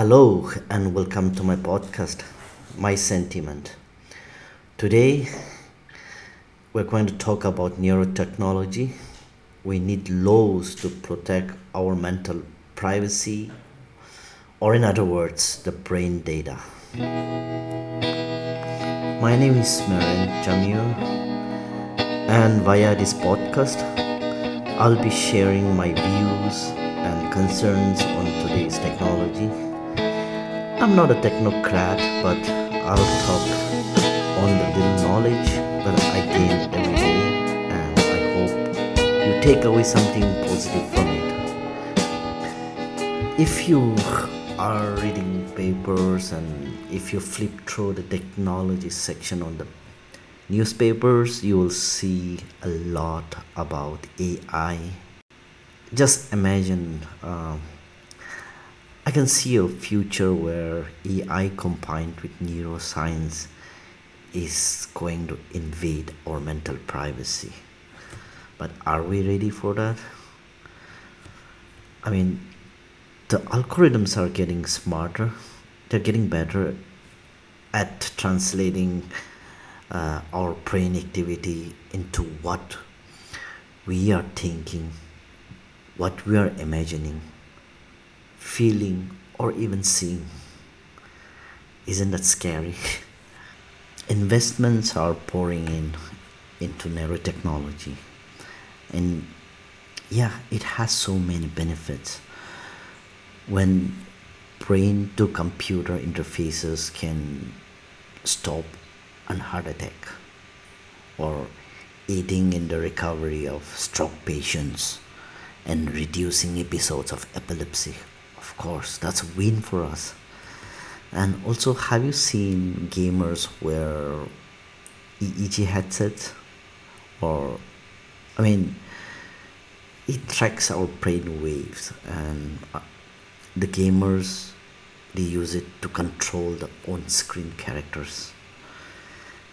Hello and welcome to my podcast, My Sentiment. Today we're going to talk about neurotechnology. We need laws to protect our mental privacy, or in other words, the brain data. My name is Maren Jamir, and via this podcast, I'll be sharing my views and concerns on today's technology I'm not a technocrat, but I'll talk on the little knowledge that I gain every day, and I hope you take away something positive from it. If you are reading papers and if you flip through the technology section on the newspapers, you will see a lot about AI. Just imagine. Uh, I can see a future where AI combined with neuroscience is going to invade our mental privacy. But are we ready for that? I mean, the algorithms are getting smarter, they're getting better at translating uh, our brain activity into what we are thinking, what we are imagining feeling, or even seeing. Isn't that scary? Investments are pouring in into neurotechnology, and yeah, it has so many benefits. When brain to computer interfaces can stop a heart attack or aiding in the recovery of stroke patients and reducing episodes of epilepsy of course that's a win for us. And also have you seen gamers wear EEG headsets or I mean it tracks our brain waves and uh, the gamers they use it to control the on-screen characters.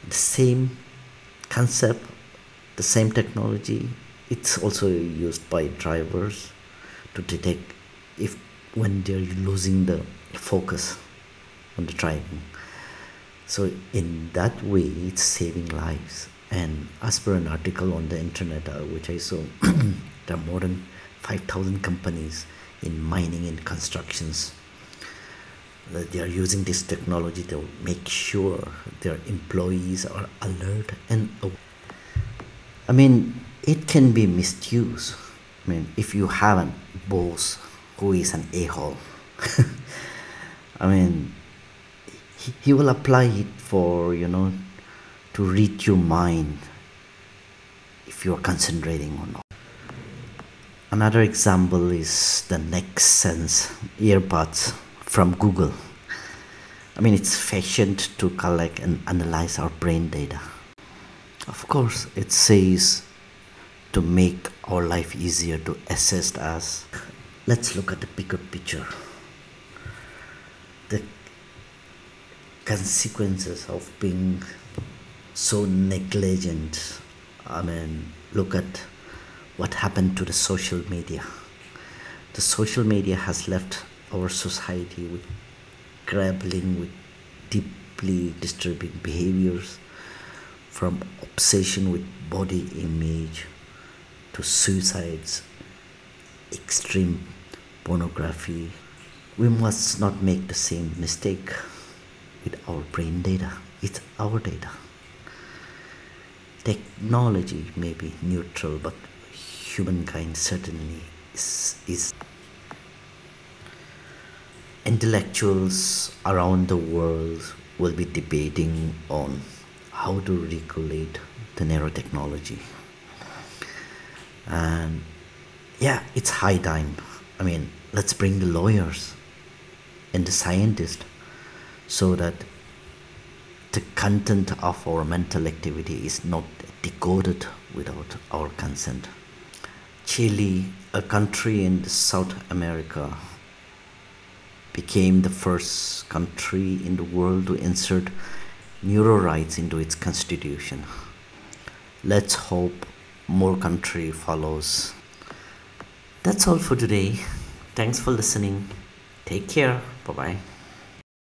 The same concept the same technology it's also used by drivers to detect if when they're losing the focus on the driving so in that way it's saving lives. And as per an article on the internet uh, which i saw there are more than 5000 companies in mining and constructions. That they are using this technology to make sure their employees are alert and aware. i mean it can be misused. I mean if you have a boss who is an a-hole. I mean he, he will apply it for you know to read your mind if you're concentrating or not. Another example is the NextSense earbuds from google. I mean it's fashioned to collect and analyze our brain data. Of course it says to make our life easier to assist us let's look at the bigger picture. The consequences of being so negligent. I mean look at what happened to the social media. The social media has left our society with grappling with deeply disturbing behaviors from obsession with body image to suicides extreme pornography, we must not make the same mistake with our brain data. It's our data. Technology may be neutral, but humankind certainly is. is. Intellectuals around the world will be debating on how to regulate the neurotechnology. And yeah, it's high time. I mean, let's bring the lawyers and the scientists so that the content of our mental activity is not decoded without our consent. Chile, a country in South America, became the first country in the world to insert neuro rights into its constitution. Let's hope more country follows. That's all for today. Thanks for listening. take care bye bye